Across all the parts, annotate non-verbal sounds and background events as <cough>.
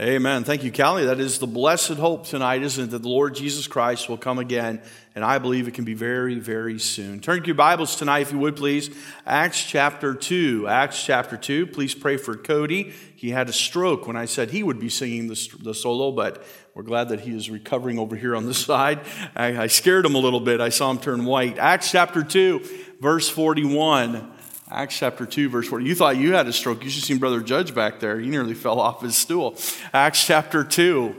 Amen. Thank you, Callie. That is the blessed hope tonight, isn't it? That the Lord Jesus Christ will come again. And I believe it can be very, very soon. Turn to your Bibles tonight, if you would, please. Acts chapter 2. Acts chapter 2. Please pray for Cody. He had a stroke when I said he would be singing the, the solo, but we're glad that he is recovering over here on the <laughs> side. I, I scared him a little bit. I saw him turn white. Acts chapter 2, verse 41. Acts chapter 2, verse 40. You thought you had a stroke. You should have seen Brother Judge back there. He nearly fell off his stool. Acts chapter 2.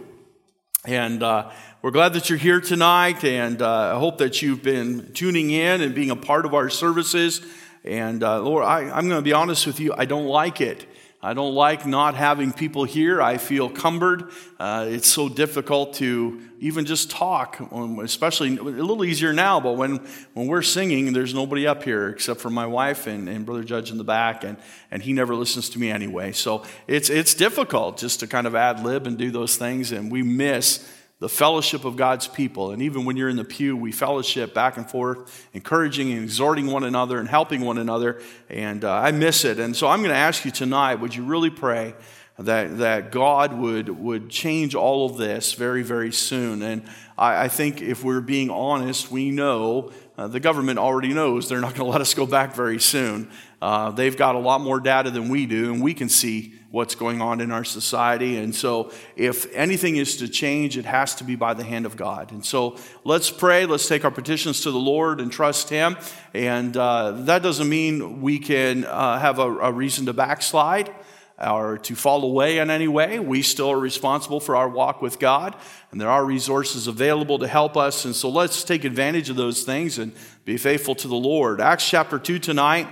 And uh, we're glad that you're here tonight. And uh, I hope that you've been tuning in and being a part of our services. And uh, Lord, I, I'm going to be honest with you, I don't like it. I don't like not having people here. I feel cumbered. Uh, it's so difficult to even just talk, um, especially a little easier now, but when, when we're singing, there's nobody up here except for my wife and, and Brother Judge in the back, and, and he never listens to me anyway. So it's, it's difficult just to kind of ad lib and do those things, and we miss the fellowship of God's people. And even when you're in the pew, we fellowship back and forth, encouraging and exhorting one another and helping one another. And uh, I miss it. And so I'm going to ask you tonight would you really pray that, that God would, would change all of this very, very soon? And I, I think if we're being honest, we know uh, the government already knows they're not going <laughs> to let us go back very soon. Uh, they've got a lot more data than we do, and we can see what's going on in our society. And so, if anything is to change, it has to be by the hand of God. And so, let's pray. Let's take our petitions to the Lord and trust Him. And uh, that doesn't mean we can uh, have a, a reason to backslide or to fall away in any way. We still are responsible for our walk with God, and there are resources available to help us. And so let's take advantage of those things and be faithful to the Lord. Acts chapter 2 tonight.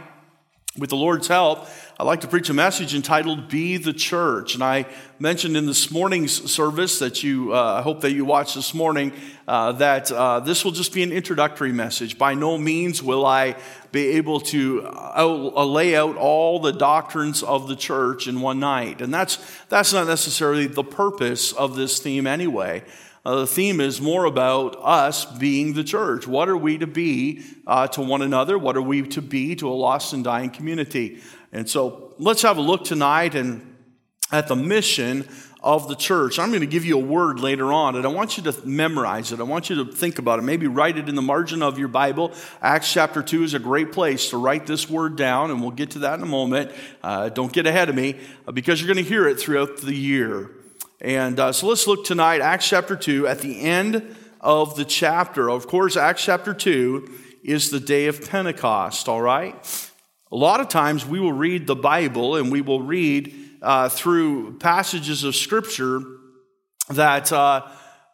With the Lord's help, I'd like to preach a message entitled Be the Church. And I mentioned in this morning's service that you, uh, I hope that you watched this morning, uh, that uh, this will just be an introductory message. By no means will I be able to out, uh, lay out all the doctrines of the church in one night. And that's, that's not necessarily the purpose of this theme anyway. Uh, the theme is more about us being the church. What are we to be uh, to one another? What are we to be to a lost and dying community? And so let's have a look tonight and at the mission of the church. I'm going to give you a word later on, and I want you to memorize it. I want you to think about it. Maybe write it in the margin of your Bible. Acts chapter 2 is a great place to write this word down, and we'll get to that in a moment. Uh, don't get ahead of me, uh, because you're going to hear it throughout the year. And uh, so let's look tonight, Acts chapter 2, at the end of the chapter. Of course, Acts chapter 2 is the day of Pentecost, all right? A lot of times we will read the Bible and we will read uh, through passages of Scripture that, uh,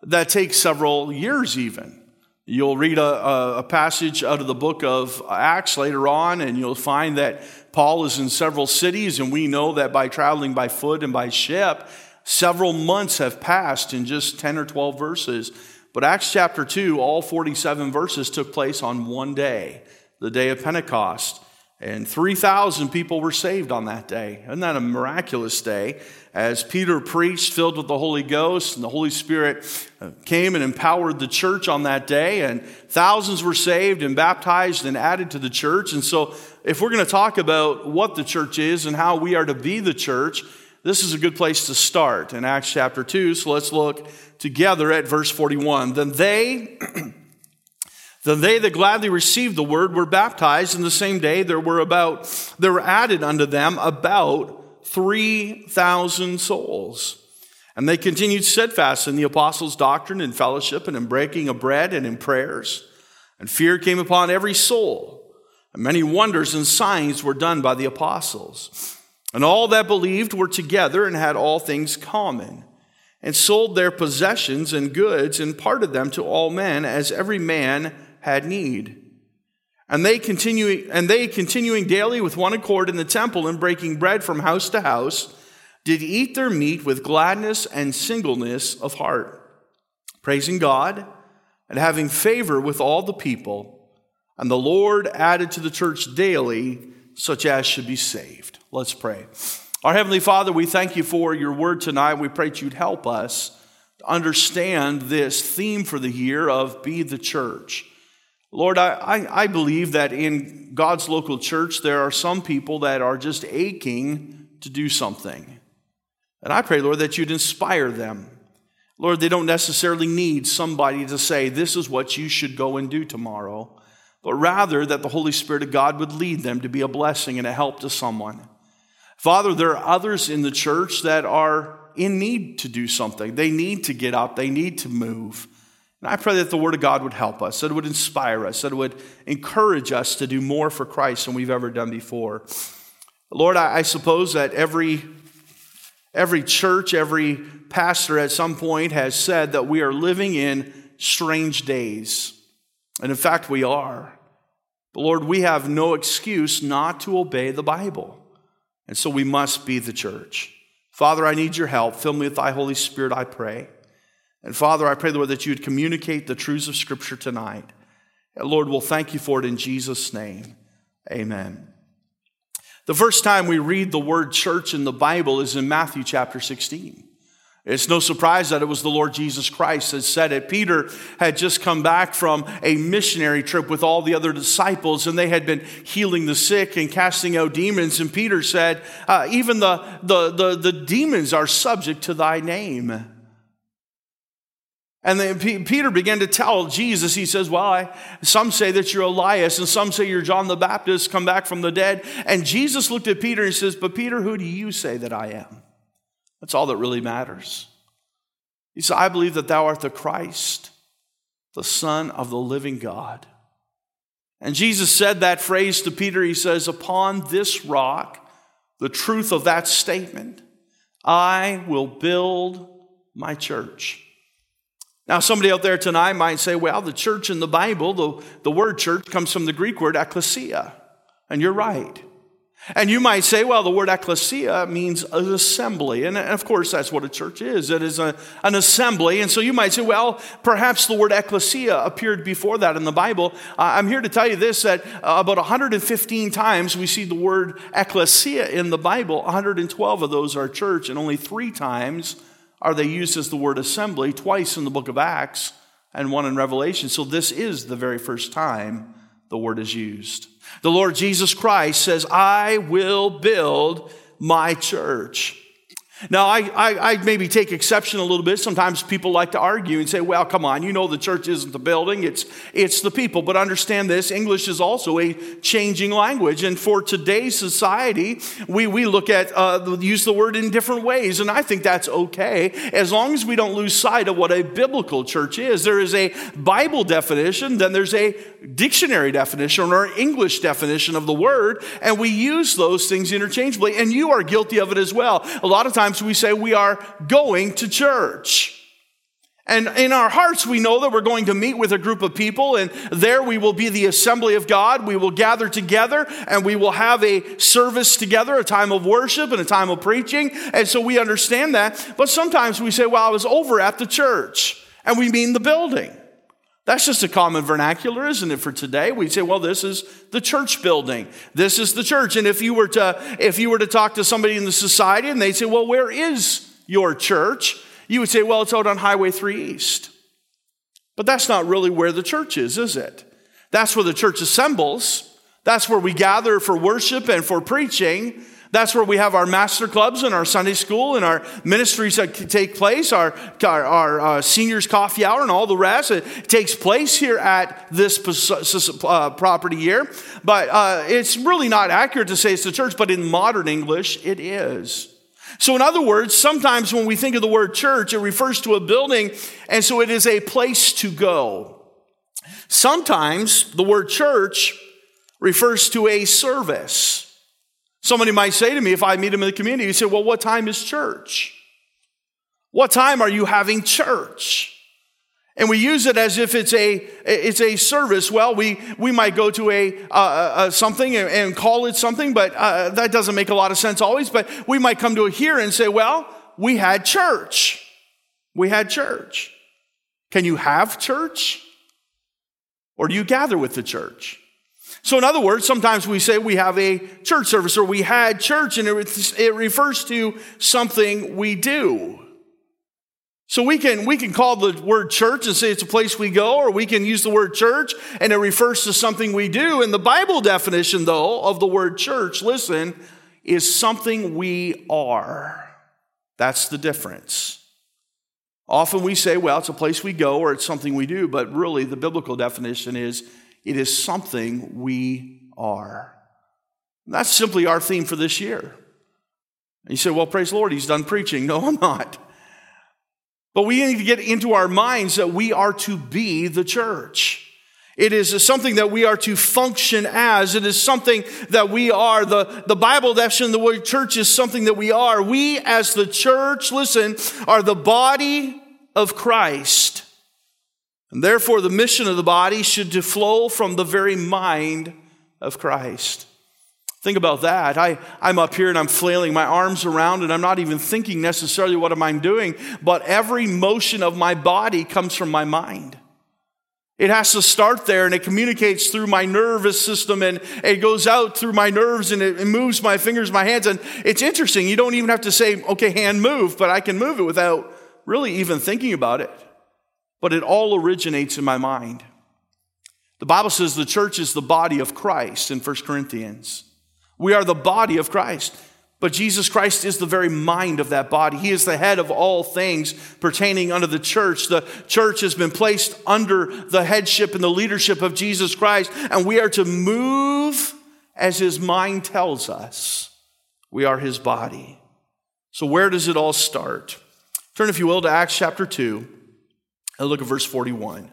that take several years, even. You'll read a, a, passage out of the book of Acts later on, and you'll find that Paul is in several cities, and we know that by traveling by foot and by ship, Several months have passed in just 10 or 12 verses. But Acts chapter 2, all 47 verses took place on one day, the day of Pentecost. And 3,000 people were saved on that day. Isn't that a miraculous day? As Peter preached, filled with the Holy Ghost, and the Holy Spirit uh, came and empowered the church on that day, and thousands were saved and baptized and added to the church. And so, if we're going to talk about what the church is and how we are to be the church, this is a good place to start in Acts chapter 2. So let's look together at verse 41. Then they, <clears throat> then they that gladly received the word were baptized, and the same day there were about, there were added unto them about 3,000 souls. And they continued steadfast in the apostles' doctrine and fellowship and in breaking of bread and in prayers. And fear came upon every soul. And many wonders and signs were done by the apostles. And all that believed were together and had all things common, and sold their possessions and goods and parted them to all men as every man had need. And they continuing, and they continuing daily with one accord in the temple and breaking bread from house to house, did eat their meat with gladness and singleness of heart, praising God and having favor with all the people. And the Lord added to the church daily such as should be saved. Let's pray. Our Heavenly Father, we thank you for your word tonight. We pray that you'd help us to understand this theme for the year of Be the Church. Lord, I, I, I believe that in God's local church, there are some people that are just aching to do something. And I pray, Lord, that you'd inspire them. Lord, they don't necessarily need somebody to say, this is what you should go and do tomorrow, but rather that the Holy Spirit of God would lead them to be a blessing and a help to someone. Father, there are others in the church that are in need to do something. They need to get up, they need to move. And I pray that the Word of God would help us, that it would inspire us, that it would encourage us to do more for Christ than we've ever done before. Lord, I, suppose that every, every church, every pastor at some point has said that we are living in strange days. And in fact, we are. But Lord, we have no excuse not to obey the Bible. And so we must be the church. Father, I need your help. Fill me with thy Holy Spirit, I pray. And Father, I pray, Lord, that you would communicate the truths of Scripture tonight. And Lord, we'll thank you for it in Jesus' name. Amen. The first time we read the word church in the Bible is in Matthew chapter 16. It's no surprise that it was the Lord Jesus Christ that said it. Peter had just come back from a missionary trip with all the other disciples, and they had been healing the sick and casting out demons. And Peter said, uh, Even the, the, the, the demons are subject to thy name. And then Peter began to tell Jesus, he says, Well, I, some say that you're Elias, and some say you're John the Baptist come back from the dead. And Jesus looked at Peter and says, But Peter, who do you say that I am? That's all that really matters. He said, I believe that thou art the Christ, the Son of the living God. And Jesus said that phrase to Peter. He says, Upon this rock, the truth of that statement, I will build my church. Now, somebody out there tonight might say, well, the church in the Bible, the, the word church comes from the Greek word ecclesia. And you're right. And you might say, well, the word ecclesia means an assembly. And of course, that's what a church is. It is a, an assembly. And so you might say, well, perhaps the word ecclesia appeared before that in the Bible. Uh, I'm here to tell you this that uh, about 115 times we see the word ecclesia in the Bible. 112 of those are church, and only three times are they used as the word assembly, twice in the book of Acts and one in Revelation. So this is the very first time the word is used. The Lord Jesus Christ says, I will build my church. Now, I, I, I, maybe take exception a little bit. Sometimes people like to argue and say, well, come on, you know the church isn't the building, it's, it's the people. But understand this English is also a changing language. And for today's society, we, we look at, uh, use the word in different ways. And I think that's okay, as long as we don't lose sight of what a biblical church is. There is a Bible definition, then there's a dictionary definition or English definition of the word, and we use those things interchangeably. And you are guilty of it as well. A lot of times, times we say we are going to church. And in our hearts, we know that we're going to meet with a group of people, and there we will be the assembly of God. We will gather together, and we will have a service together, a time of worship and a time of preaching. And so we understand that. But sometimes we say, well, I was over at the church, and we mean the building. That's just a common vernacular, isn't it, for today? We say, well, this is the church building. This is the church. And if you were to, if you were to talk to somebody in the society and they say, well, where is your church? You would say, well, it's out on Highway 3 East. But that's not really where the church is, is it? That's where the church assembles. That's where we gather for worship and for preaching. That's where we have our master clubs and our Sunday school and our ministries that take place, our, our, our uh, seniors coffee hour and all the rest. It takes place here at this uh, property here. But uh, it's really not accurate to say it's the church, but in modern English, it is. So, in other words, sometimes when we think of the word church, it refers to a building, and so it is a place to go. Sometimes the word church refers to a service. Somebody might say to me, if I meet them in the community, you say, Well, what time is church? What time are you having church? And we use it as if it's a it's a service. Well, we we might go to a something and, and, call it something, but uh, that doesn't make a lot of sense always. But we might come to a here and say, "Well, we had church. We had church." Can you have church, or do you gather with the church? So, in other words, sometimes we say we have a church service or we had church, and it, it refers to something we do. So we can, we can call the word church and say it's a place we go, or we can use the word church and it refers to something we do. And the Bible definition, though, of the word church, listen, is something we are. That's the difference. Often we say, well, it's a place we go or it's something we do, but really the biblical definition is it is something we are. And that's simply our theme for this year. And you say, well, praise the Lord, he's done preaching. No, <laughs> I'm not. But we need to get into our minds that we are to be the church. It is something that we are to function as. It is something that we are. The, the Bible definition of the word church is something that we are. We, as the church, listen, are the body of Christ. And therefore, the mission of the body should flow from the very mind of Christ. Think about that. I, I'm up here and I'm flailing my arms around and I'm not even thinking necessarily what am I doing, but every motion of my body comes from my mind. It has to start there and it communicates through my nervous system and it goes out through my nerves and it, moves my fingers, my hands. And it's interesting. You don't even have to say, okay, hand move, but I can move it without really even thinking about it. But it all originates in my mind. The Bible says the church is the body of Christ in 1 Corinthians. We are the body of Christ. But Jesus Christ is the very mind of that body. He is the head of all things pertaining unto the church. The church has been placed under the headship and the leadership of Jesus Christ, and we are to move as his mind tells us. We are his body. So, where does it all start? Turn, if you will, to Acts chapter 2 and look at verse 41.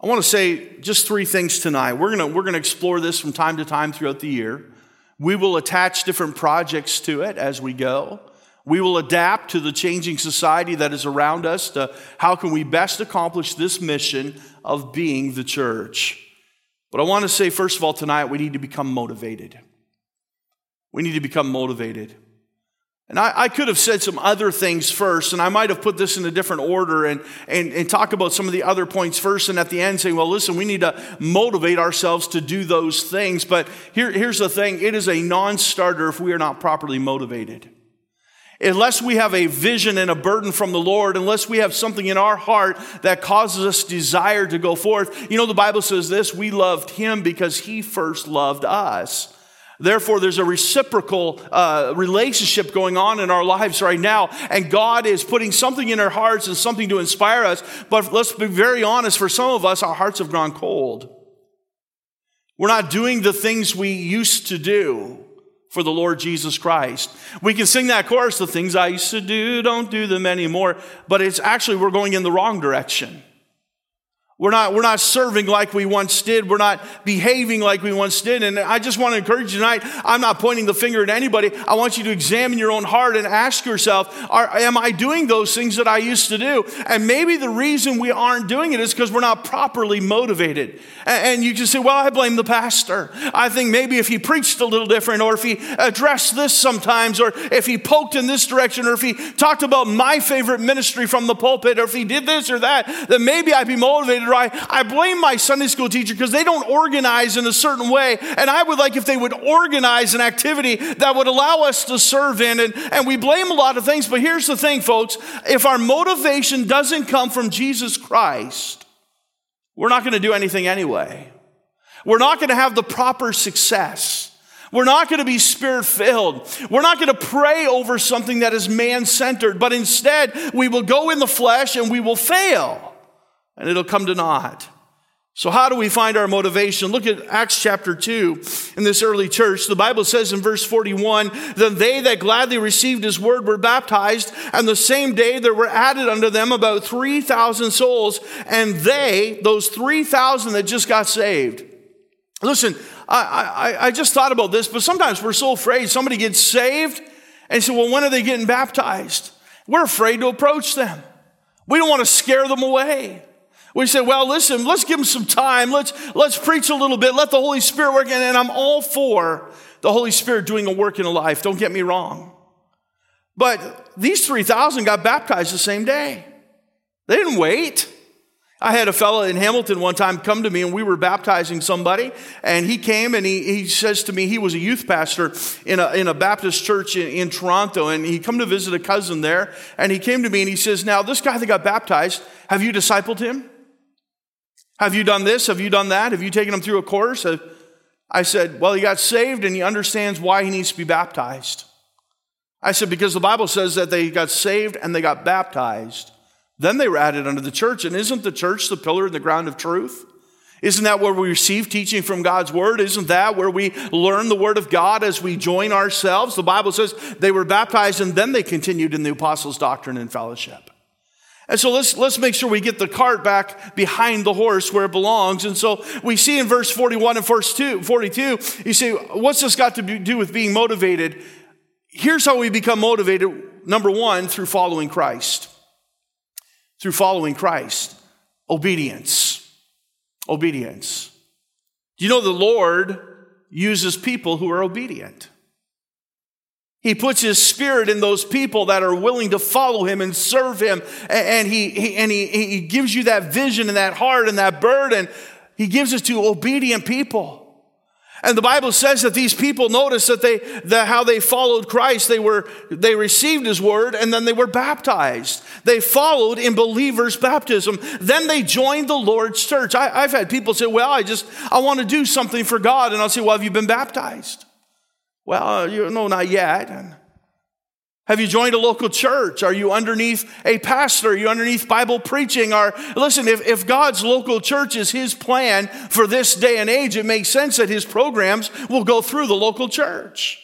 I want to say just three things tonight. We're going to, we're going to explore this from time to time throughout the year. We will attach different projects to it as we go. We will adapt to the changing society that is around us to how can we best accomplish this mission of being the church. But I want to say, first of all, tonight, we need to become motivated. We need to become motivated. And I, I, could have said some other things first, and I might have put this in a different order and, and, and talk about some of the other points first, and at the end say, well, listen, we need to motivate ourselves to do those things. But here, here's the thing it is a non starter if we are not properly motivated. Unless we have a vision and a burden from the Lord, unless we have something in our heart that causes us desire to go forth. You know, the Bible says this we loved Him because He first loved us. Therefore, there's a reciprocal uh, relationship going on in our lives right now, and God is putting something in our hearts and something to inspire us. But let's be very honest for some of us, our hearts have gone cold. We're not doing the things we used to do for the Lord Jesus Christ. We can sing that chorus, the things I used to do, don't do them anymore, but it's actually, we're going in the wrong direction. We're not, we're not serving like we once did. We're not behaving like we once did. And I just want to encourage you tonight. I'm not pointing the finger at anybody. I want you to examine your own heart and ask yourself, are, am I doing those things that I used to do? And maybe the reason we aren't doing it is because we're not properly motivated. And, and you just say, well, I blame the pastor. I think maybe if he preached a little different or if he addressed this sometimes or if he poked in this direction or if he talked about my favorite ministry from the pulpit or if he did this or that, then maybe I'd be motivated I, I blame my Sunday school teacher because they don't organize in a certain way. And I would like if they would organize an activity that would allow us to serve in. And, and we blame a lot of things, but here's the thing, folks. If our motivation doesn't come from Jesus Christ, we're not going to do anything anyway. We're not going to have the proper success. We're not going to be spirit filled. We're not going to pray over something that is man centered, but instead we will go in the flesh and we will fail and it'll come to naught. So, how do we find our motivation? Look at Acts chapter 2 in this early church. The Bible says in verse 41 Then they that gladly received his word were baptized, and the same day there were added unto them about 3,000 souls, and they, those 3,000 that just got saved. Listen, I, I, I just thought about this, but sometimes we're so afraid somebody gets saved and say, Well, when are they getting baptized? We're afraid to approach them. We don't want to scare them away. We say, well, listen, let's give them some time. Let's, let's preach a little bit. Let the Holy Spirit work. And I'm all for the Holy Spirit doing a work in a life. Don't get me wrong. But these 3,000 got baptized the same day. They didn't wait. I had a fellow in Hamilton one time come to me and we were baptizing somebody and he came and he, he says to me, he was a youth pastor in a, in a Baptist church in, in Toronto and he come to visit a cousin there and he came to me and he says, now this guy that got baptized, have you discipled him? Have you done this? Have you done that? Have you taken him through a course? Uh, I said, Well, he got saved and he understands why he needs to be baptized. I said, because the Bible says that they got saved and they got baptized. Then they were added unto the church. And isn't the church the pillar and the ground of truth? Isn't that where we receive teaching from God's word? Isn't that where we learn the word of God as we join ourselves? The Bible says they were baptized and then they continued in the apostles' doctrine and fellowship. And so let's, let's make sure we get the cart back behind the horse where it belongs. And so we see in verse 41 and verse 2, 42, you see, what's this got to do with being motivated? Here's how we become motivated. Number one, through following Christ. Through following Christ. Obedience. Obedience. You know the Lord uses people who are obedient? He puts his spirit in those people that are willing to follow him and serve him. And he, he and he, he gives you that vision and that heart and that burden. He gives it to obedient people. And the Bible says that these people notice that they that how they followed Christ, they were they received his word and then they were baptized. They followed in believers' baptism. Then they joined the Lord's church. I, have had people say, Well, I just I want to do something for God. And I'll say, Well, have you been baptized? Well, you know, not yet. Have you joined a local church? Are you underneath a pastor? Are you underneath Bible preaching? Or listen, if, if God's local church is his plan for this day and age, it makes sense that his programs will go through the local church.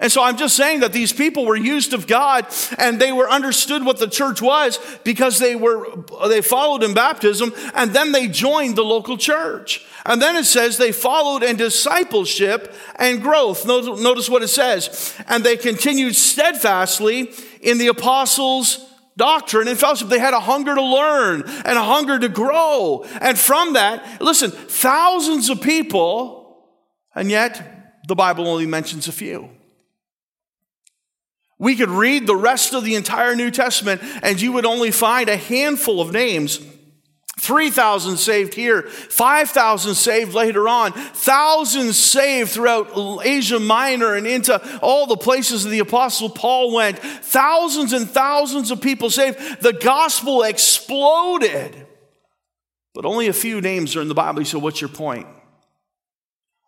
And so I'm just saying that these people were used of God and they were understood what the church was because they were, they followed in baptism and then they joined the local church. And then it says they followed in discipleship and growth. Notice what it says. And they continued steadfastly in the apostles' doctrine and fellowship. They had a hunger to learn and a hunger to grow. And from that, listen, thousands of people, and yet the Bible only mentions a few. We could read the rest of the entire New Testament and you would only find a handful of names. 3,000 saved here, 5,000 saved later on, thousands saved throughout Asia Minor and into all the places that the Apostle Paul went. Thousands and thousands of people saved. The gospel exploded. But only a few names are in the Bible. Say, what's your point?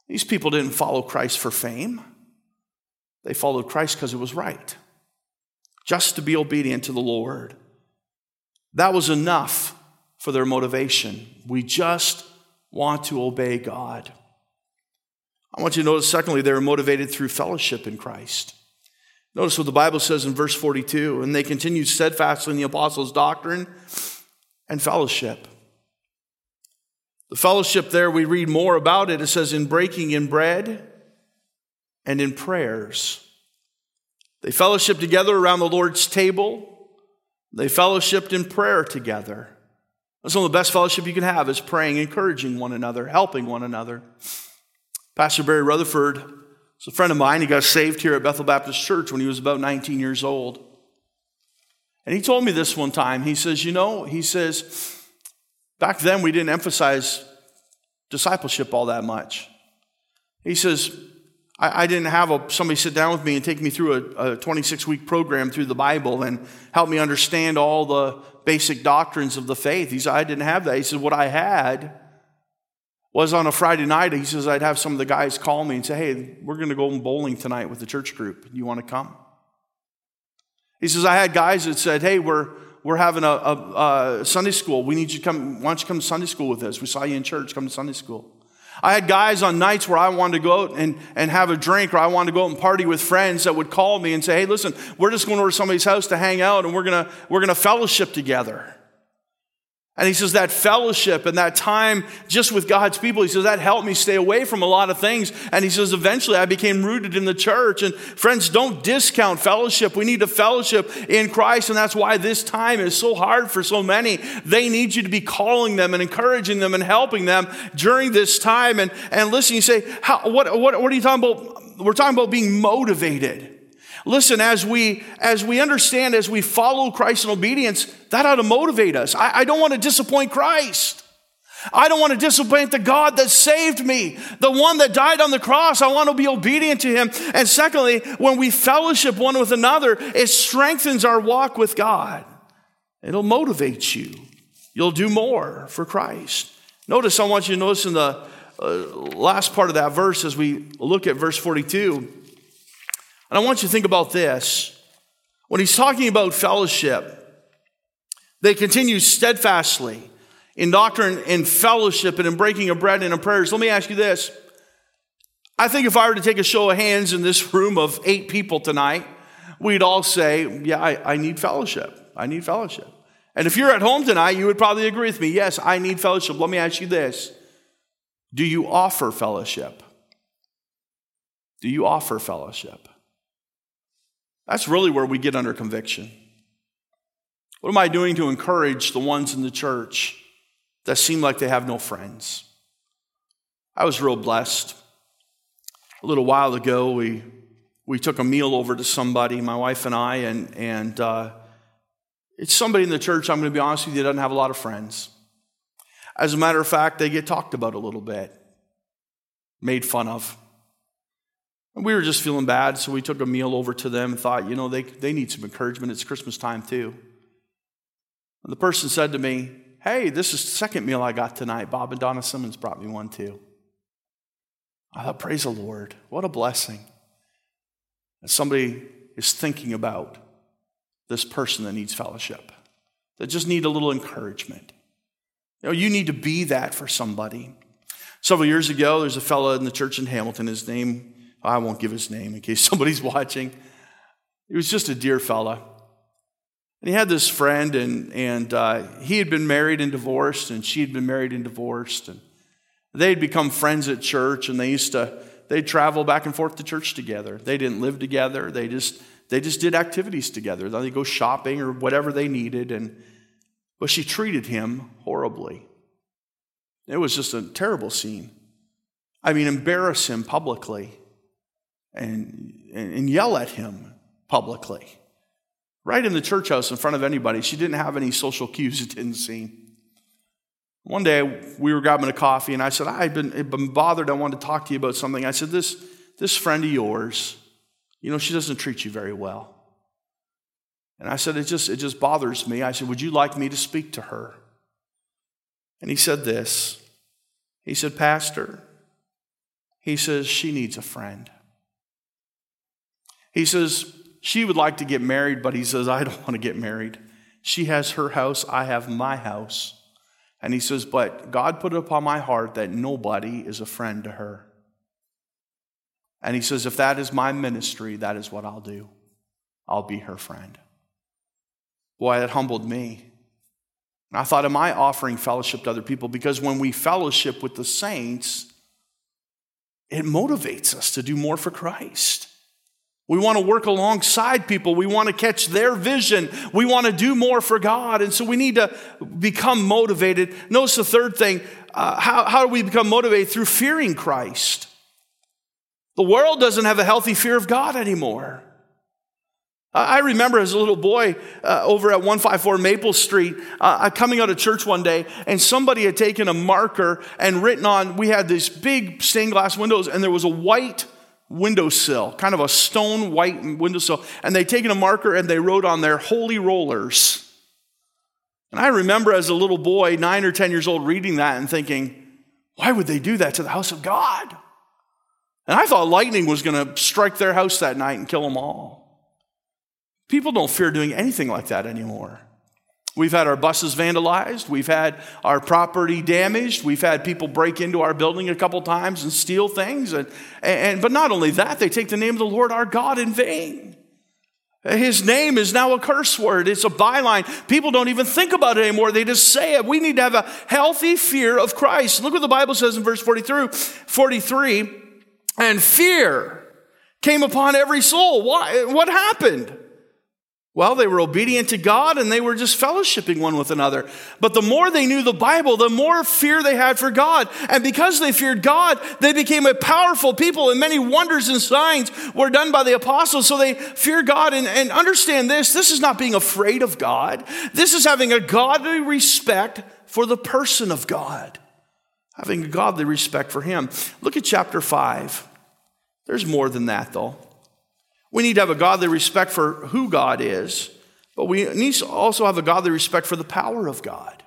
These people didn't follow Christ for fame. They followed Christ because it was right, just to be obedient to the Lord. That was enough for their motivation. We just want to obey God. I want you to notice, secondly, they were motivated through fellowship in Christ. Notice what the Bible says in verse 42 and they continued steadfastly in the apostles' doctrine and fellowship. The fellowship there, we read more about it. It says, in breaking in bread and in prayers. They fellowshiped together around the Lord's table. They fellowshipped in prayer together. Some of the best fellowship you can have is praying, encouraging one another, helping one another. Pastor Barry Rutherford is a friend of mine. He got saved here at Bethel Baptist Church when he was about 19 years old. And he told me this one time. He says, You know, he says, back then we didn't emphasize discipleship all that much. He says, I, I didn't have a, somebody sit down with me and take me through a, a 26 week program through the Bible and help me understand all the basic doctrines of the faith. He said, I didn't have that. He said, What I had was on a Friday night, he says, I'd have some of the guys call me and say, Hey, we're going to go bowling tonight with the church group. You want to come? He says, I had guys that said, Hey, we're, we're having a, a, a Sunday school. We need you to come. Why don't you come to Sunday school with us? We saw you in church. Come to Sunday school. I had guys on nights where I wanted to go out and, and have a drink or I wanted to go out and party with friends that would call me and say, hey, listen, we're just going over to somebody's house to hang out and we're going to we're going to fellowship together. And he says that fellowship and that time just with God's people, he says that helped me stay away from a lot of things. And he says eventually I became rooted in the church. And friends, don't discount fellowship. We need to fellowship in Christ. And that's why this time is so hard for so many. They need you to be calling them and encouraging them and helping them during this time. And, and listen, you say, how, what, what, what are you talking about? We're talking about being motivated. Listen, as we as we understand, as we follow Christ in obedience, that ought to motivate us. I, I don't want to disappoint Christ. I don't want to disappoint the God that saved me, the one that died on the cross. I want to be obedient to him. And secondly, when we fellowship one with another, it strengthens our walk with God. It'll motivate you. You'll do more for Christ. Notice, I want you to notice in the uh, last part of that verse as we look at verse 42 and I want you to think about this. When he's talking about fellowship, they continue steadfastly in doctrine and fellowship and in breaking of bread and in prayers. Let me ask you this. I think if I were to take a show of hands in this room of eight people tonight, we'd all say, Yeah, I, I need fellowship. I need fellowship. And if you're at home tonight, you would probably agree with me. Yes, I need fellowship. Let me ask you this Do you offer fellowship? Do you offer fellowship? That's really where we get under conviction. What am I doing to encourage the ones in the church that seem like they have no friends? I was real blessed. A little while ago, we, we took a meal over to somebody, my wife and I, and, and uh, it's somebody in the church, I'm going to be honest with you, doesn't have a lot of friends. As a matter of fact, they get talked about a little bit, made fun of. And we were just feeling bad, so we took a meal over to them and thought, you know, they, they need some encouragement. It's Christmas time too. And the person said to me, Hey, this is the second meal I got tonight. Bob and Donna Simmons brought me one too. I thought, Praise the Lord. What a blessing. That somebody is thinking about this person that needs fellowship, that just need a little encouragement. You know, you need to be that for somebody. Several years ago, there's a fellow in the church in Hamilton. His name, I won't give his name in case <laughs> somebody's watching. He was just a dear fella. And he had this friend, and, and uh, he had been married and divorced, and she had been married and divorced. And they'd become friends at church, and they used to, they'd travel back and forth to church together. They didn't live together, they just, they just did activities together. They'd go shopping or whatever they needed. And, but she treated him horribly. It was just a terrible scene. I mean, embarrass him publicly and, and, yell at him publicly right in the church house in front of anybody. She didn't have any social cues, it didn't seem. One day we were grabbing a coffee, and I said, I've been, been bothered. I wanted to talk to you about something. I said, this, this friend of yours, you know, she doesn't treat you very well. And I said, it just, it just bothers me. I said, Would you like me to speak to her? And he said this. He said, Pastor, he says, she needs a friend. He says, she would like to get married, but he says, I don't <laughs> want to get married. She has her house, I have my house. And he says, But God put it upon my heart that nobody is a friend to her. And he says, If that is my ministry, that is what I'll do. I'll be her friend. Boy, that humbled me. I thought, Am I offering fellowship to other people? Because when we fellowship with the saints, it motivates us to do more for Christ. We want to work alongside people. We want to catch their vision. We want to do more for God. And so we need to become motivated. Notice the third thing uh, how, how do we become motivated? Through fearing Christ. The world doesn't have a healthy fear of God anymore. I remember as a little boy uh, over at 154 Maple Street, uh, coming out of church one day, and somebody had taken a marker and written on, we had these big stained glass windows, and there was a white windowsill, kind of a stone white windowsill, and they'd taken a marker and they wrote on there, Holy Rollers. And I remember as a little boy, nine or 10 years old, reading that and thinking, why would they do that to the house of God? And I thought lightning was going to strike their house that night and kill them all. People don't fear doing anything like that anymore. We've had our buses vandalized. We've had our property damaged. We've had people break into our building a couple times and steal things. And, and, but not only that, they take the name of the Lord our God in vain. His name is now a curse word. It's a byline. People don't even think about it anymore. They just say it. We need to have a healthy fear of Christ. Look what the Bible says in verse 43, 43 and fear came upon every soul. Why, what happened? Well, they were obedient to God and they were just fellowshipping one with another. But the more they knew the Bible, the more fear they had for God. And because they feared God, they became a powerful people and many wonders and signs were done by the apostles. So they fear God and, and understand this. This is not being afraid of God. This is having a godly respect for the person of God. Having a godly respect for Him. Look at chapter 5. There's more than that though. We need to have a godly respect for who God is, but we need to also have a godly respect for the power of God.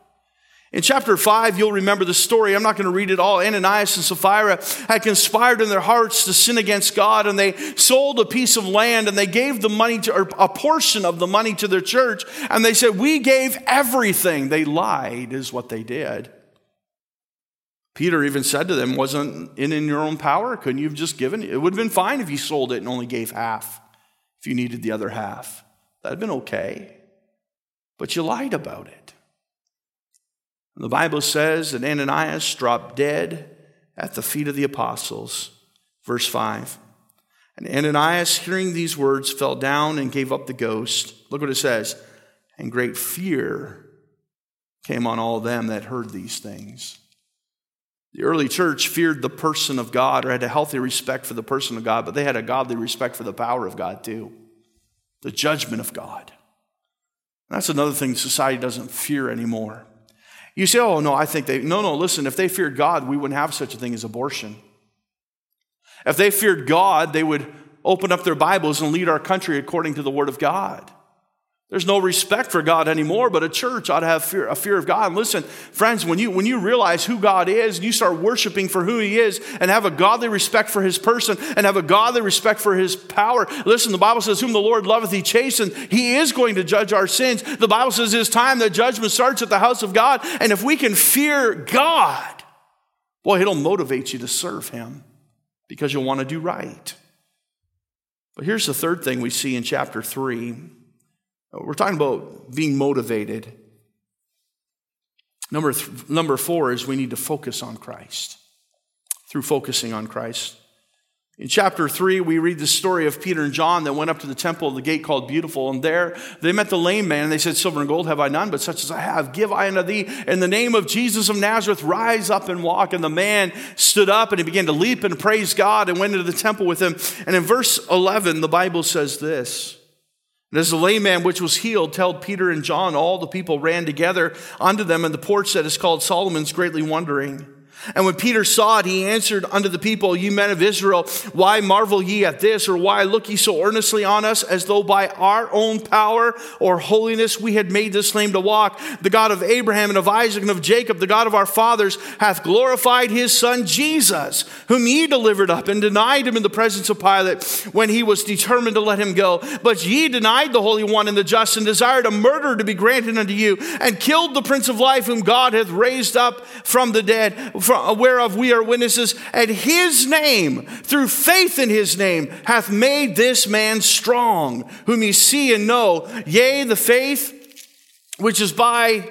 In chapter 5, you'll remember the story. I'm not going to read it all. Ananias and Sapphira had conspired in their hearts to sin against God, and they sold a piece of land and they gave the money to, a portion of the money to their church. And they said, We gave everything. They lied, is what they did. Peter even said to them, Wasn't it in your own power? Couldn't you have just given it? It would have been fine if you sold it and only gave half, if you needed the other half. That'd been okay. But you lied about it. The Bible says that Ananias dropped dead at the feet of the apostles. Verse 5. And Ananias, hearing these words, fell down and gave up the ghost. Look what it says. And great fear came on all them that heard these things. The early church feared the person of God or had a healthy respect for the person of God, but they had a godly respect for the power of God too, the judgment of God. That's another thing society doesn't fear anymore. You say, oh, no, I think they, no, no, listen, if they feared God, we wouldn't have such a thing as abortion. If they feared God, they would open up their Bibles and lead our country according to the Word of God. There's no respect for God anymore, but a church ought to have fear, a fear of God. And listen, friends, when you, when you realize who God is and you start worshiping for who He is and have a godly respect for His person and have a godly respect for His power, listen, the Bible says, Whom the Lord loveth, He chastens. He is going to judge our sins. The Bible says, It's time that judgment starts at the house of God. And if we can fear God, boy, it'll motivate you to serve Him because you'll want to do right. But here's the third thing we see in chapter 3 we're talking about being motivated. Number, th- number four is we need to focus on Christ through focusing on Christ. In chapter 3, we read the story of Peter and John that went up to the temple of the gate called Beautiful. And there they met the lame man, and they said, Silver and gold have I none, but such as I have, give I unto thee. In the name of Jesus of Nazareth, rise up and walk. And the man stood up and he began to leap and praise God and went into the temple with him. And in verse 11, the Bible says this and as the lame man which was healed told Peter and John, all the people ran together unto them in the porch that is called Solomon's, greatly wondering. And when Peter saw it, he answered unto the people, Ye men of Israel, why marvel ye at this, or why look ye so earnestly on us, as though by our own power or holiness we had made this lame to walk? The God of Abraham and of Isaac and of Jacob, the God of our fathers, hath glorified his son Jesus, whom ye delivered up and denied him in the presence of Pilate when he was determined to let him go. But ye denied the Holy One and the just, and desired a murder to be granted unto you, and killed the Prince of Life, whom God hath raised up from the dead whereof we are witnesses, and his name, through faith in his name, hath made this man strong, whom ye see and know. Yea, the faith which is by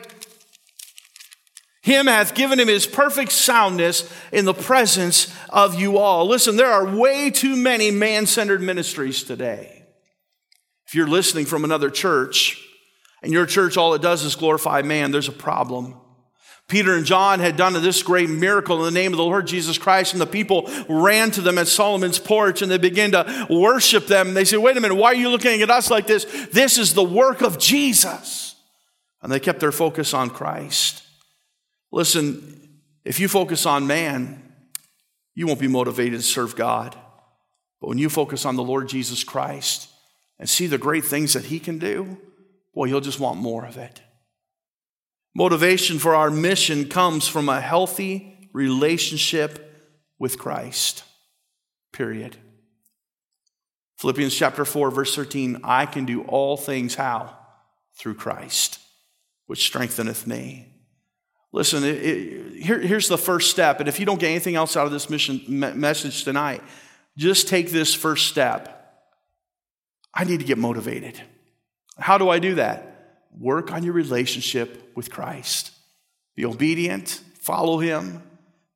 him hath given him his perfect soundness in the presence of you all. Listen, there are way too many man centered ministries today. If you're listening from another church, and your church, all it does is glorify man, there's a problem. Peter and John had done this great miracle in the name of the Lord Jesus Christ, and the people ran to them at Solomon's porch and they began to worship them. And they said, Wait a minute, why are you looking at us like this? This is the work of Jesus. And they kept their focus on Christ. Listen, if you focus on man, you won't be motivated to serve God. But when you focus on the Lord Jesus Christ and see the great things that he can do, boy, you'll just want more of it. Motivation for our mission comes from a healthy relationship with Christ. Period. Philippians chapter 4, verse 13 I can do all things how? Through Christ, which strengtheneth me. Listen, it, it, here, here's the first step. And if you don't get anything else out of this mission me- message tonight, just take this first step. I need to get motivated. How do I do that? Work on your relationship with Christ. Be obedient, follow Him,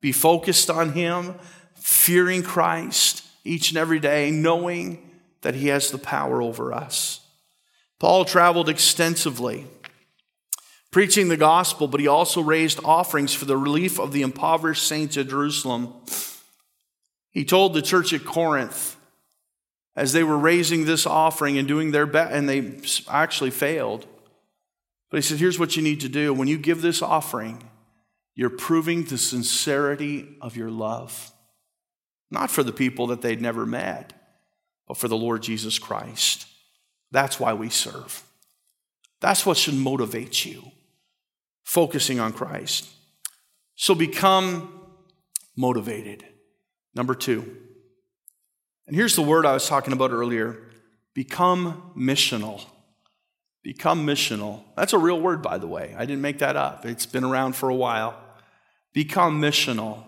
be focused on Him, fearing Christ each and every day, knowing that He has the power over us. Paul traveled extensively, preaching the gospel, but he also raised offerings for the relief of the impoverished saints at Jerusalem. He told the church at Corinth, as they were raising this offering and doing their best, and they actually failed. But he said, here's what you need to do. When you give this offering, you're proving the sincerity of your love. Not for the people that they'd never met, but for the Lord Jesus Christ. That's why we serve. That's what should motivate you. focusing on Christ. So become motivated. Number two. And here's the word I was talking about earlier become missional. Become missional. That's a real word, by the way. I didn't make that up, it's been around for a while. Become missional.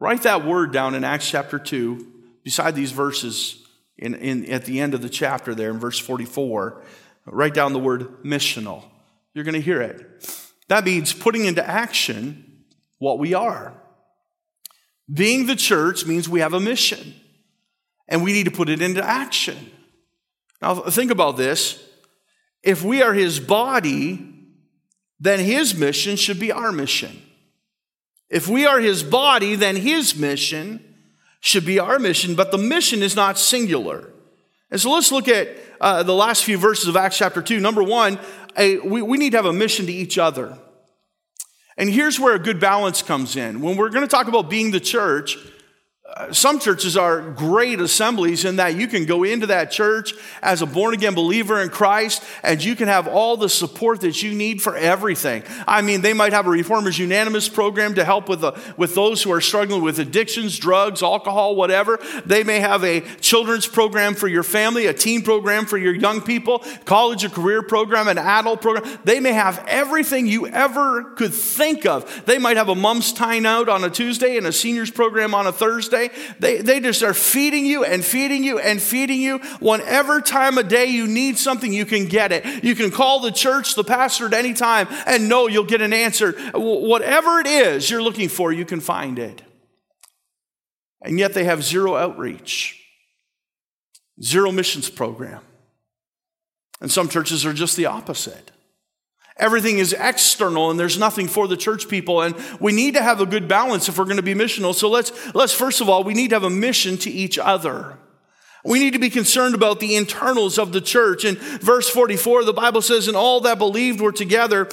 Write that word down in Acts chapter 2, beside these verses in, in, at the end of the chapter there in verse 44. Write down the word missional. You're going to hear it. That means putting into action what we are. Being the church means we have a mission, and we need to put it into action. Now, think about this. If we are his body, then his mission should be our mission. If we are his body, then his mission should be our mission, but the mission is not singular. And so let's look at uh, the last few verses of Acts chapter 2. Number one, a, we, we need to have a mission to each other. And here's where a good balance comes in. When we're going to talk about being the church, Uh, some churches are great assemblies in that you can go into that church as a born again believer in Christ and you can have all the support that you need for everything. I mean, they might have a Reformers Unanimous program to help with, the, with those who are struggling with addictions, drugs, alcohol, whatever. They may have a children's program for your family, a teen program for your young people, college or career program, an adult program. They may have everything you ever could think of. They might have a mom's time out on a Tuesday and a seniors program on a Thursday. They, they just are feeding you and feeding you and feeding you. Whenever time of day you need something, you can get it. You can call the church, the pastor at any time, and know you'll get an answer. Whatever it is you're looking for, you can find it. And yet they have zero outreach, zero missions program. And some churches are just the opposite. Everything is external and there's nothing for the church people. And we need to have a good balance if we're going to be missional. So let's, let's first of all, we need to have a mission to each other. We need to be concerned about the internals of the church. In verse 44, the Bible says, And all that believed were together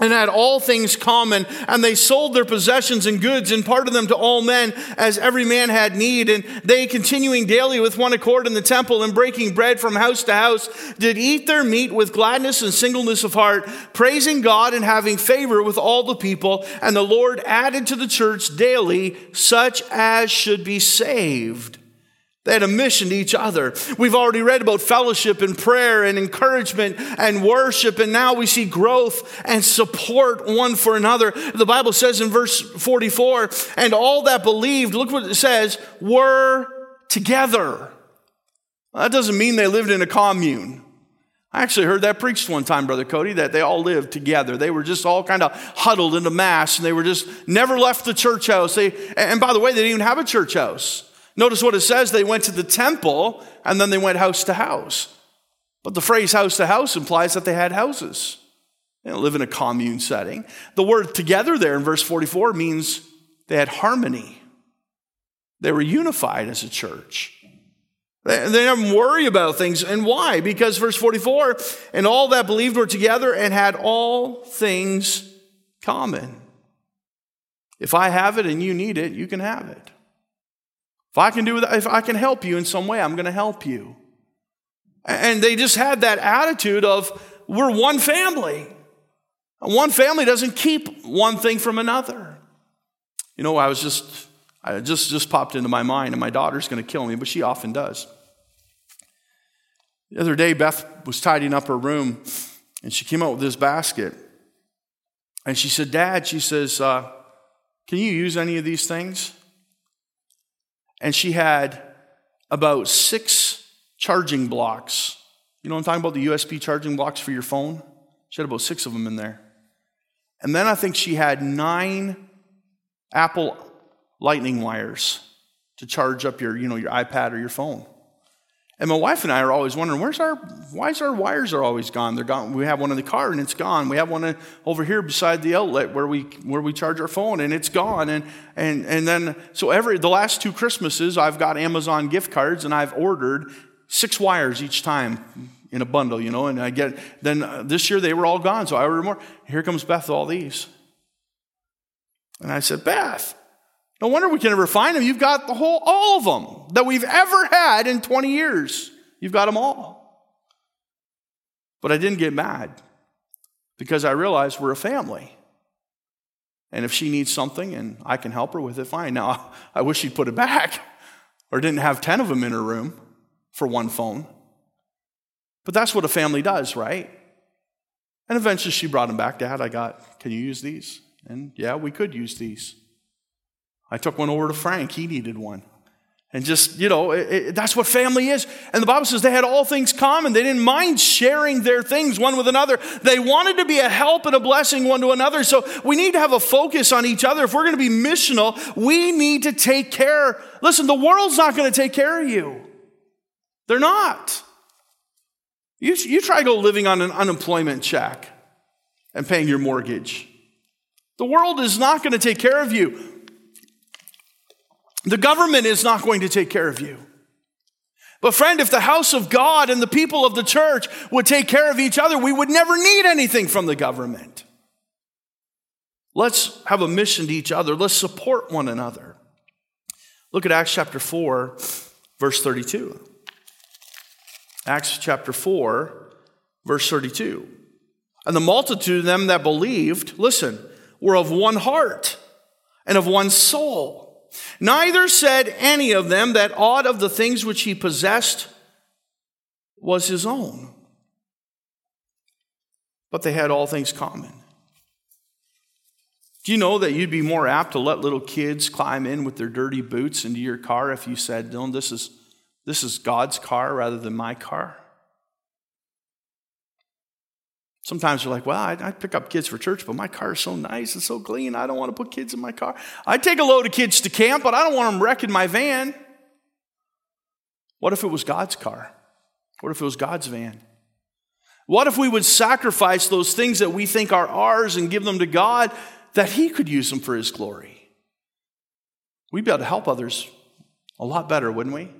and had all things common, and they sold their possessions and goods and parted them to all men as every man had need. And they, continuing daily with one accord in the temple and breaking bread from house to house, did eat their meat with gladness and singleness of heart, praising God and having favor with all the people. And the Lord added to the church daily such as should be saved. They had a mission to each other. We've already read about fellowship and prayer and encouragement and worship, and now we see growth and support one for another. The Bible says in verse 44, and all that believed, look what it says, were together. That doesn't mean they lived in a commune. I actually heard that preached one time, Brother Cody, that they all lived together. They were just all kind of huddled into mass, and they were just never left the church house. They, and by the way, they didn't even have a church house. Notice what it says they went to the temple and then they went house to house. But the phrase house to house implies that they had houses. They live in a commune setting. The word together there in verse 44 means they had harmony. They were unified as a church. They, they didn't worry about things. And why? Because verse 44 and all that believed were together and had all things common. If I have it and you need it, you can have it. If I can do that, if I can help you in some way, I'm going to help you. And they just had that attitude of, we're one family. One family doesn't keep one thing from another. You know, I was just, I just, just popped into my mind, and my daughter's going to kill me, but she often does. The other day, Beth was tidying up her room, and she came out with this basket. And she said, Dad, she says, uh, can you use any of these things? And she had about six charging blocks. You know I'm talking about? The USB charging blocks for your phone? She had about six of them in there. And then I think she had nine Apple lightning wires to charge up your, you know, your iPad or your phone. And my wife and I are always wondering, where's our, why is our wires are always gone? They're gone. We have one in the car and it's gone. We have one over here beside the outlet where we, where we charge our phone and it's gone. And, and, and then, so every, the last two Christmases, I've got Amazon gift cards and I've ordered six wires each time in a bundle, you know, and I get, then uh, this year they were all gone. So I ordered more. Here comes Beth with all these. And I said, Beth, no wonder we can never find them. You've got the whole, all of them that we've ever had in 20 years. You've got them all. But I didn't get mad. because I realized we're a family. And if she needs something and I can help her with it, fine. Now, <laughs> I wish she'd put it back <laughs> or didn't have 10 of them in her room for one phone. But that's what a family does, right? And eventually she brought them back. Dad, I got, can you use these? And yeah, we could use these. I took one over to Frank. He needed one. And just, you know, it, it, that's what family is. And the Bible says they had all things common. They didn't mind sharing their things one with another. They wanted to be a help and a blessing one to another. So we need to have a focus on each other. If we're going to be missional, we need to take care. Listen, the world's not going to take care of you. They're not. You, you try to go living on an unemployment check and paying your mortgage. The world is not going to take care of you. The government is not going to take care of you. But, friend, if the house of God and the people of the church would take care of each other, we would never need anything from the government. Let's have a mission to each other. Let's support one another. Look at Acts chapter 4, verse 32. Acts chapter 4, verse 32. And the multitude of them that believed, listen, were of one heart and of one soul. Neither said any of them that aught of the things which he possessed was his own, but they had all things common. Do you know that you'd be more apt to let little kids climb in with their dirty boots into your car if you said, No, this is this is God's car rather than my car. Sometimes you're like, well, I, I, pick up kids for church, but my car is so nice and so clean. I don't want to put kids in my car. I take a load of kids to camp, but I don't want them wrecking my van. What if it was God's car? What if it was God's van? What if we would sacrifice those things that we think are ours and give them to God that He could use them for His glory? We'd be able to help others a lot better, wouldn't we?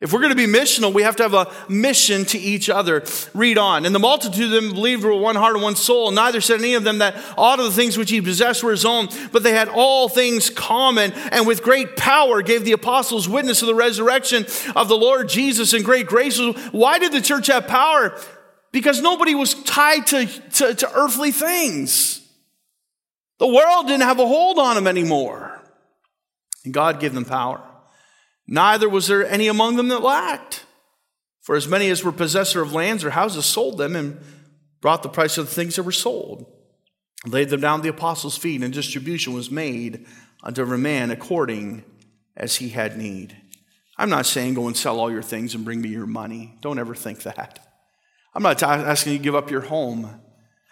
If we're going to be missional, we have to have a mission to each other. Read on. And the multitude of them believed were one heart and one soul. Neither said any of them that all of the things which he possessed were his own, but they had all things common. And with great power gave the apostles witness of the resurrection of the Lord Jesus and great grace. Why did the church have power? Because nobody was tied to, to, to earthly things. The world didn't have a hold on them anymore. And God gave them power. Neither was there any among them that lacked. For as many as were possessor of lands or houses sold them and brought the price of the things that were sold, laid them down at the apostles' feet, and distribution was made unto every man according as he had need. I'm not saying go and sell all your things and bring me your money. Don't ever think that. I'm not asking you to give up your home.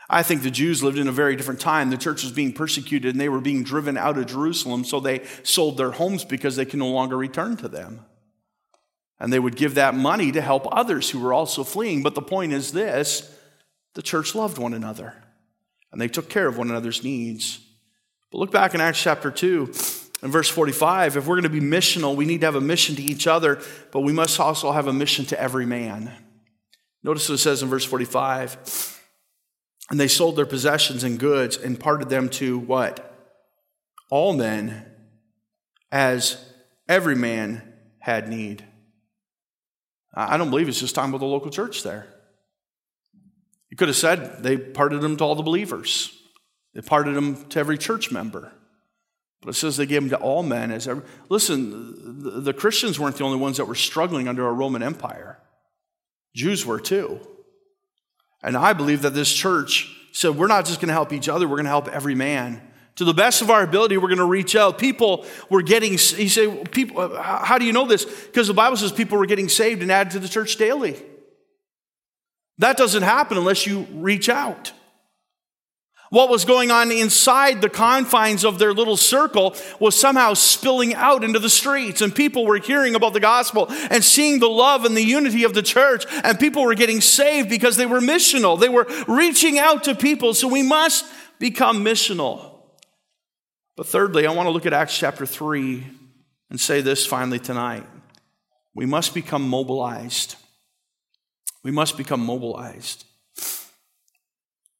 I think the Jews lived in a very different time. The church was being persecuted and they were being driven out of Jerusalem, so they sold their homes because they could no longer return to them. And they would give that money to help others who were also fleeing. But the point is this the church loved one another and they took care of one another's needs. But look back in Acts chapter 2 and verse 45. If we're going to be missional, we need to have a mission to each other, but we must also have a mission to every man. Notice what it says in verse 45. And they sold their possessions and goods and parted them to what? All men, as every man had need. I don't believe it's just talking about the local church there. You could have said they parted them to all the believers. They parted them to every church member. But it says they gave them to all men as every. Listen, the Christians weren't the only ones that were struggling under a Roman Empire. Jews were too. And I believe that this church said, we're not just going to help each other, we're going to help every man. To the best of our ability, we're going to reach out. People were getting, you say, people, uh, how do you know this? Because the Bible says people were getting saved and added to the church daily. That doesn't happen unless you reach out. What was going on inside the confines of their little circle was somehow spilling out into the streets, and people were hearing about the gospel and seeing the love and the unity of the church, and people were getting saved because they were missional. They were reaching out to people, so we must become missional. But thirdly, I want to look at Acts chapter 3 and say this finally tonight. We must become mobilized. We must become mobilized.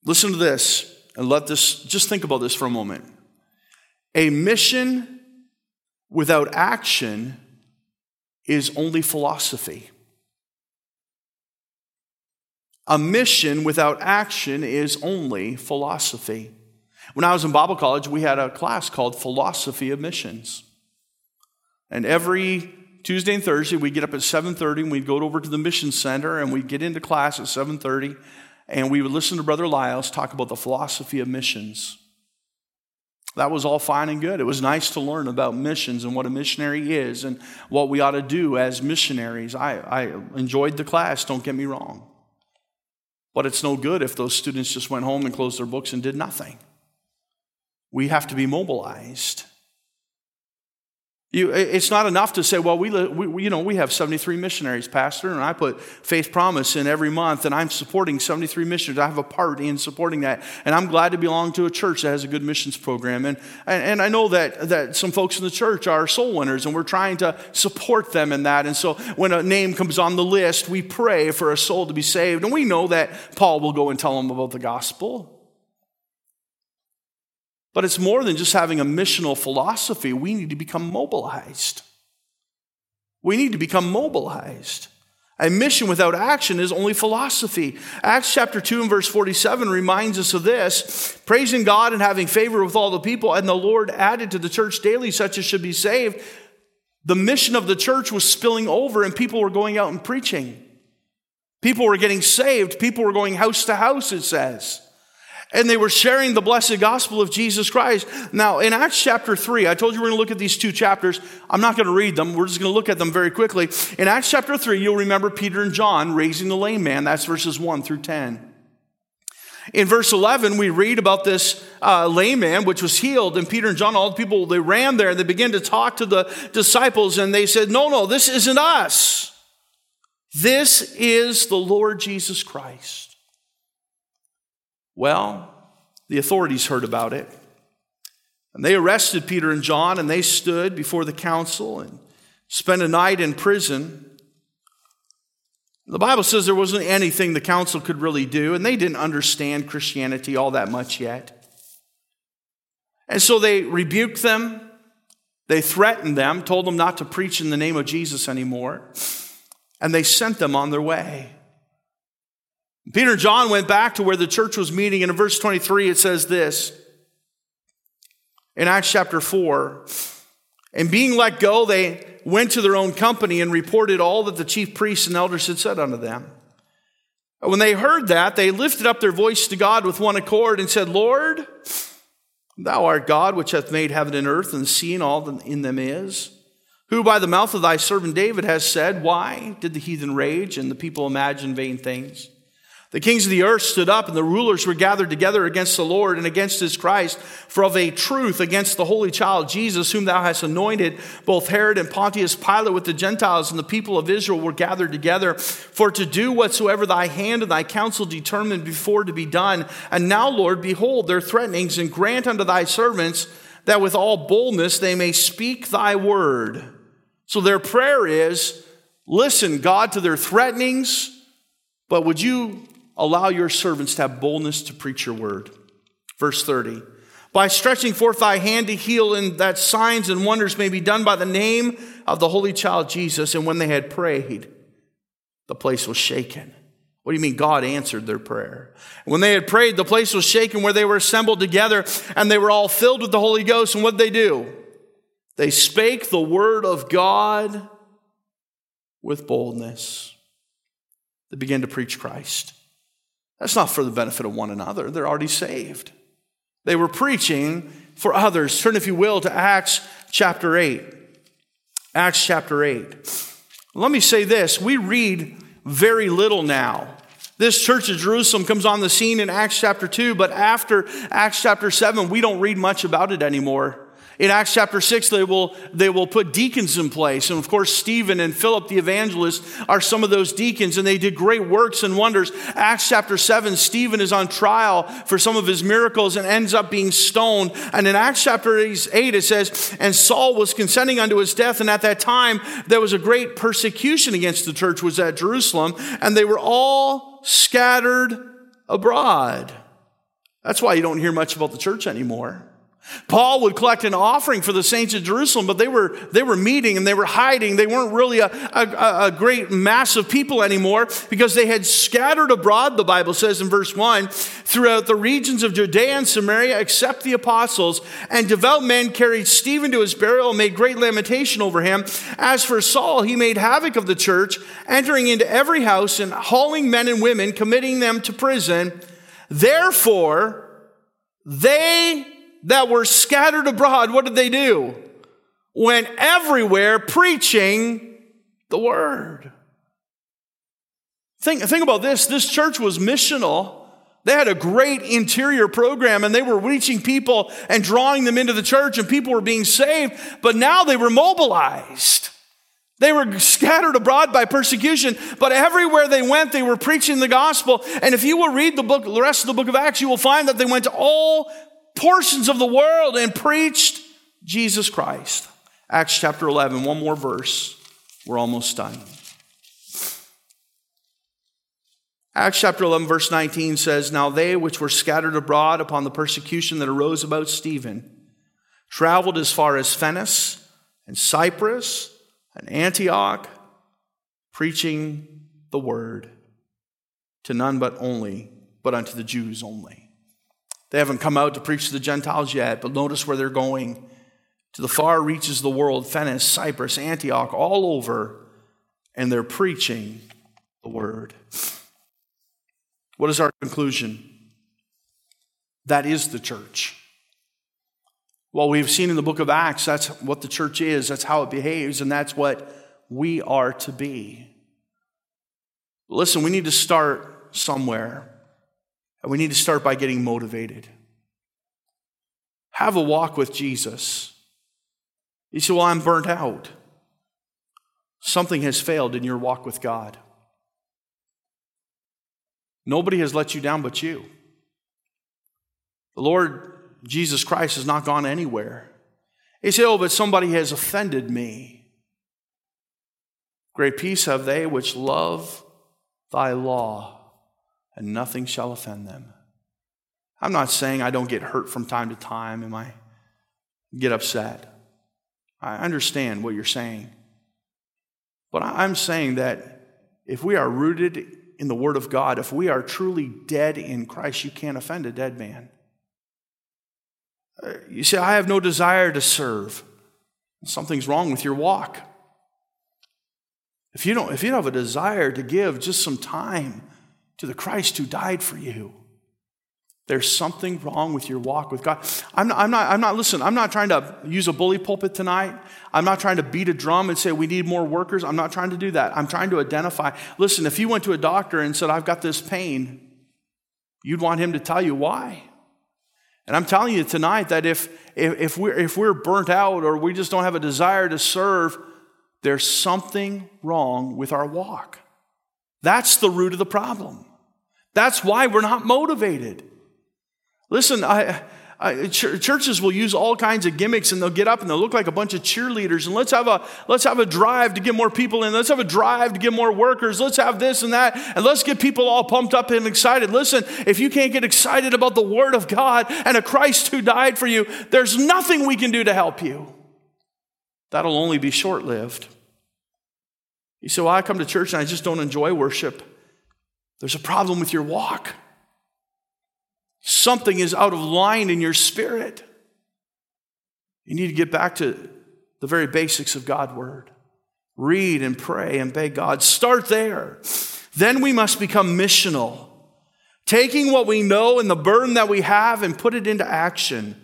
Listen to this and let this, just think about this for a moment. A mission without action is only philosophy. A mission without action is only philosophy. When I was in Bible college, we had a class called Philosophy of Missions. And every Tuesday and Thursday, we'd get up at 7.30 and we'd go over to the mission center and we'd get into class at 7.30 and we would listen to Brother Lyles talk about the philosophy of missions. That was all fine and good. It was nice to learn about missions and what a missionary is and what we ought to do as missionaries. I, I enjoyed the class, don't get me wrong. But it's no good if those students just went home and closed their books and did nothing. We have to be mobilized. You, it's not enough to say, well, we, we, you know, we have 73 missionaries, Pastor, and I put Faith Promise in every month, and I'm supporting 73 missionaries. I have a part in supporting that, and I'm glad to belong to a church that has a good missions program. And, and, and I know that, that some folks in the church are soul winners, and we're trying to support them in that. And so when a name comes on the list, we pray for a soul to be saved, and we know that Paul will go and tell them about the gospel. But it's more than just having a missional philosophy. We need to become mobilized. We need to become mobilized. A mission without action is only philosophy. Acts chapter 2 and verse 47 reminds us of this praising God and having favor with all the people, and the Lord added to the church daily such as should be saved. The mission of the church was spilling over, and people were going out and preaching. People were getting saved. People were going house to house, it says and they were sharing the blessed gospel of Jesus Christ. Now, in Acts chapter 3, I told you we're going to look at these two chapters. I'm not going to read them, we're just going to look at them very quickly. In Acts chapter 3, you'll remember Peter and John raising the lame man. That's verses 1 through 10. In verse 11, we read about this uh, lame man which was healed, and Peter and John, all the people, they ran there and they began to talk to the disciples, and they said, No, no, this isn't us. This is the Lord Jesus Christ. Well, the authorities heard about it. And they arrested Peter and John, and they stood before the council and spent a night in prison. The Bible says there wasn't anything the council could really do, and they didn't understand Christianity all that much yet. And so they rebuked them, they threatened them, told them not to preach in the name of Jesus anymore, and they sent them on their way. Peter and John went back to where the church was meeting, and in verse 23 it says this in Acts chapter 4 And being let go, they went to their own company and reported all that the chief priests and elders had said unto them. When they heard that, they lifted up their voice to God with one accord and said, Lord, thou art God which hath made heaven and earth and sea and all that in them is, who by the mouth of thy servant David has said, Why did the heathen rage and the people imagine vain things? The kings of the earth stood up, and the rulers were gathered together against the Lord and against his Christ, for of a truth against the holy child Jesus, whom thou hast anointed, both Herod and Pontius Pilate with the Gentiles and the people of Israel were gathered together, for to do whatsoever thy hand and thy counsel determined before to be done. And now, Lord, behold their threatenings, and grant unto thy servants that with all boldness they may speak thy word. So their prayer is listen, God, to their threatenings, but would you allow your servants to have boldness to preach your word. Verse 30. By stretching forth thy hand to heal, and that signs and wonders may be done by the name of the Holy Child Jesus. And when they had prayed, the place was shaken. What do you mean? God answered their prayer. When they had prayed, the place was shaken where they were assembled together, and they were all filled with the Holy Ghost. And what did they do? They spake the word of God with boldness. They began to preach Christ. That's not for the benefit of one another. They're already saved. They were preaching for others. Turn, if you will, to Acts chapter 8. Acts chapter 8. Let me say this we read very little now. This church of Jerusalem comes on the scene in Acts chapter 2, but after Acts chapter 7, we don't read much about it anymore. In Acts chapter 6, they will, they will put deacons in place. And of course, Stephen and Philip the evangelist are some of those deacons, and they did great works and wonders. Acts chapter 7, Stephen is on trial for some of his miracles and ends up being stoned. And in Acts chapter 8, it says, And Saul was consenting unto his death, and at that time there was a great persecution against the church was at Jerusalem, and they were all scattered abroad. That's why you don't hear much about the church anymore. Paul would collect an offering for the saints of Jerusalem, but they were, they were meeting and they were hiding. They weren't really a, a, a, great mass of people anymore because they had scattered abroad, the Bible says in verse 1, throughout the regions of Judea and Samaria, except the apostles. And devout men carried Stephen to his burial and made great lamentation over him. As for Saul, he made havoc of the church, entering into every house and hauling men and women, committing them to prison. Therefore, they that were scattered abroad, what did they do? Went everywhere preaching the word. Think, think about this. This church was missional. They had a great interior program and they were reaching people and drawing them into the church and people were being saved, but now they were mobilized. They were scattered abroad by persecution, but everywhere they went, they were preaching the gospel. And if you will read the book, the rest of the book of Acts, you will find that they went to all portions of the world and preached Jesus Christ. Acts chapter 11, one more verse. We're almost done. Acts chapter 11, verse 19 says, Now they which were scattered abroad upon the persecution that arose about Stephen traveled as far as Phoenice and Cyprus and Antioch, preaching the word to none but only, but unto the Jews only. They haven't come out to preach to the Gentiles yet, but notice where they're going to the far reaches of the world Phoenice, Cyprus, Antioch, all over, and they're preaching the word. What is our conclusion? That is the church. Well, we've seen in the book of Acts, that's what the church is, that's how it behaves, and that's what we are to be. Listen, we need to start somewhere. And we need to start by getting motivated. Have a walk with Jesus. You say, Well, I'm burnt out. Something has failed in your walk with God. Nobody has let you down but you. The Lord Jesus Christ has not gone anywhere. He said, Oh, but somebody has offended me. Great peace have they which love thy law and nothing shall offend them. I'm not saying I don't get hurt from time to time and I get upset. I understand what you're saying. But I'm saying that if we are rooted in the Word of God, if we are truly dead in Christ, you can't offend a dead man. Uh, you say, I have no desire to serve. Something's wrong with your walk. If you don't, if you don't have a desire to give just some time to the Christ who died for you. There's something wrong with your walk with God. I'm not, I'm not, I'm not, listen, I'm not trying to use a bully pulpit tonight. I'm not trying to beat a drum and say we need more workers. I'm not trying to do that. I'm trying to identify. Listen, if you went to a doctor and said, I've got this pain, you'd want him to tell you why. And I'm telling you tonight that if, if, if, we're, if we're burnt out or we just don't have a desire to serve, there's something wrong with our walk. That's the root of the problem. That's why we're not motivated. Listen, I, I, ch- churches will use all kinds of gimmicks and they'll get up and they'll look like a bunch of cheerleaders and let's have a let's have a drive to get more people in. Let's have a drive to get more workers. Let's have this and that and let's get people all pumped up and excited. Listen if you can't get excited about the word of god and a christ who died for you there's nothing we can do to help you. That'll only be short-lived you say, Well, I come to church and I just don't enjoy worship. There's a problem with your walk. Something is out of line in your spirit. You need to get back to the very basics of God's word. Read and pray and beg God. Start there. Then we must become missional, taking what we know and the burden that we have and put it into action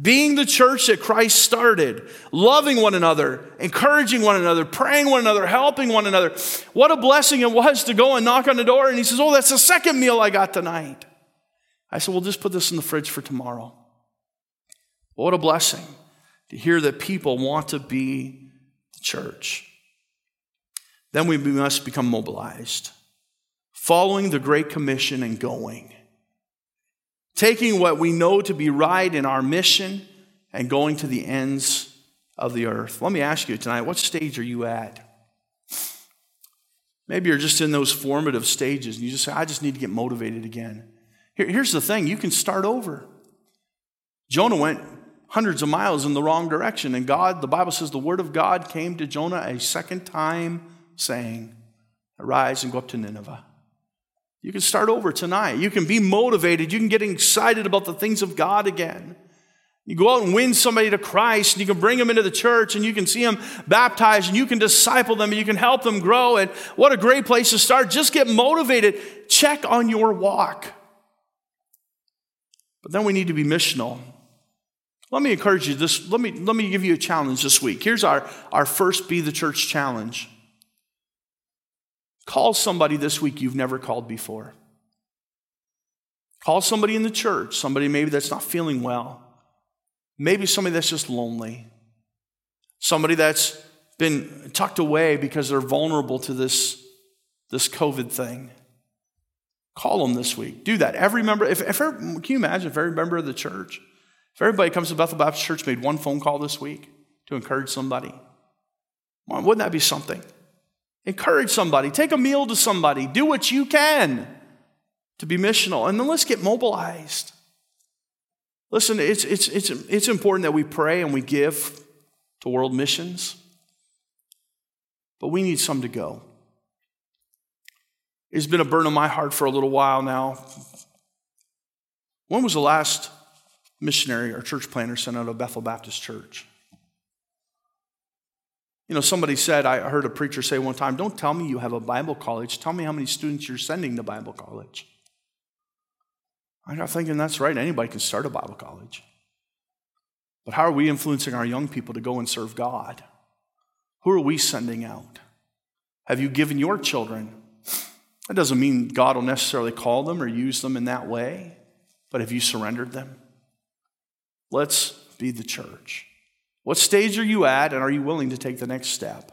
being the church that Christ started, loving one another, encouraging one another, praying one another, helping one another. What a blessing it was to go and knock on the door. And he says, Oh, that's the second meal I got tonight. I said, Well, just put this in the fridge for tomorrow. What a blessing to hear that people want to be the church. Then we must become mobilized, following the Great Commission and going taking what we know to be right in our mission and going to the ends of the earth. Let me ask you tonight what stage are you at? Maybe you're just in those formative stages and you just say, I just need to get motivated again. Here, here's the thing you can start over. Jonah went hundreds of miles in the wrong direction. And God, the Bible says, the word of God came to Jonah a second time, saying, Arise and go up to Nineveh. You can start over tonight. You can be motivated. You can get excited about the things of God again. You go out and win somebody to Christ, and you can bring them into the church, and you can see them baptized, and you can disciple them, and you can help them grow. And what a great place to start. Just get motivated. Check on your walk. But then we need to be missional. Let me encourage you this. Let me, let me give you a challenge this week. Here's our, our first Be the Church challenge. Call somebody this week you've never called before. Call somebody in the church, somebody maybe that's not feeling well. Maybe somebody that's just lonely. Somebody that's been tucked away because they're vulnerable to this, this COVID thing. Call them this week. Do that. Every member, if, if can you imagine if every member of the church, if everybody comes to Bethel Baptist Church made one phone call this week to encourage somebody? Wouldn't that be something? Encourage somebody. Take a meal to somebody. Do what you can to be missional. And then let's get mobilized. Listen, it's, it's, it's, it's important that we pray and we give to world missions, but we need some to go. It's been a burn on my heart for a little while now. When was the last missionary or church planter sent out of Bethel Baptist Church? You know, somebody said, I heard a preacher say one time, don't tell me you have a Bible college, tell me how many students you're sending to Bible college. I got thinking that's right, anybody can start a Bible college. But how are we influencing our young people to go and serve God? Who are we sending out? Have you given your children? That doesn't mean God will necessarily call them or use them in that way, but have you surrendered them? Let's be the church. What stage are you at, and are you willing to take the next step?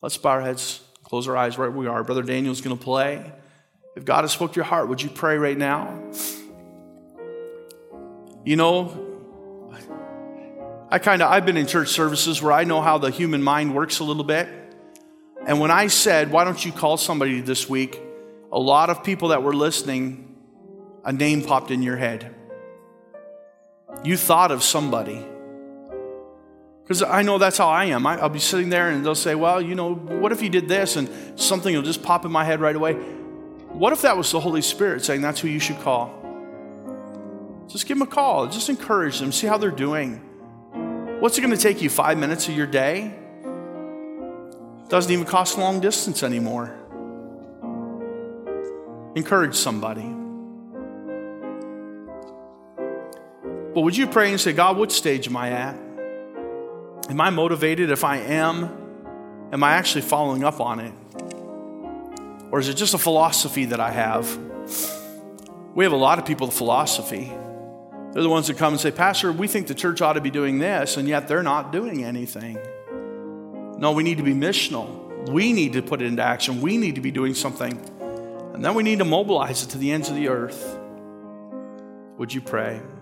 Let's bow our heads, close our eyes right where we are. Brother Daniel's going to play. If God has spoke to your heart, would you pray right now? You know, I kind of I've been in church services where I know how the human mind works a little bit. And when I said, "Why don't you call somebody this week?" a lot of people that were listening, a name popped in your head. You thought of somebody. Because I know that's how I am. I, will be sitting there and they'll say, Well, you know, what if you did this? And something will just pop in my head right away. What if that was the Holy Spirit saying that's who you should call? Just give them a call. Just encourage them. See how they're doing. What's it going to take you? Five minutes of your day? Doesn't even cost long distance anymore. Encourage somebody. But would you pray and say, God, what stage am I at? Am I motivated? If I am, am I actually following up on it? Or is it just a philosophy that I have? We have a lot of people with philosophy. They're the ones that come and say, Pastor, we think the church ought to be doing this, and yet they're not doing anything. No, we need to be missional. We need to put it into action. We need to be doing something. And then we need to mobilize it to the ends of the earth. Would you pray?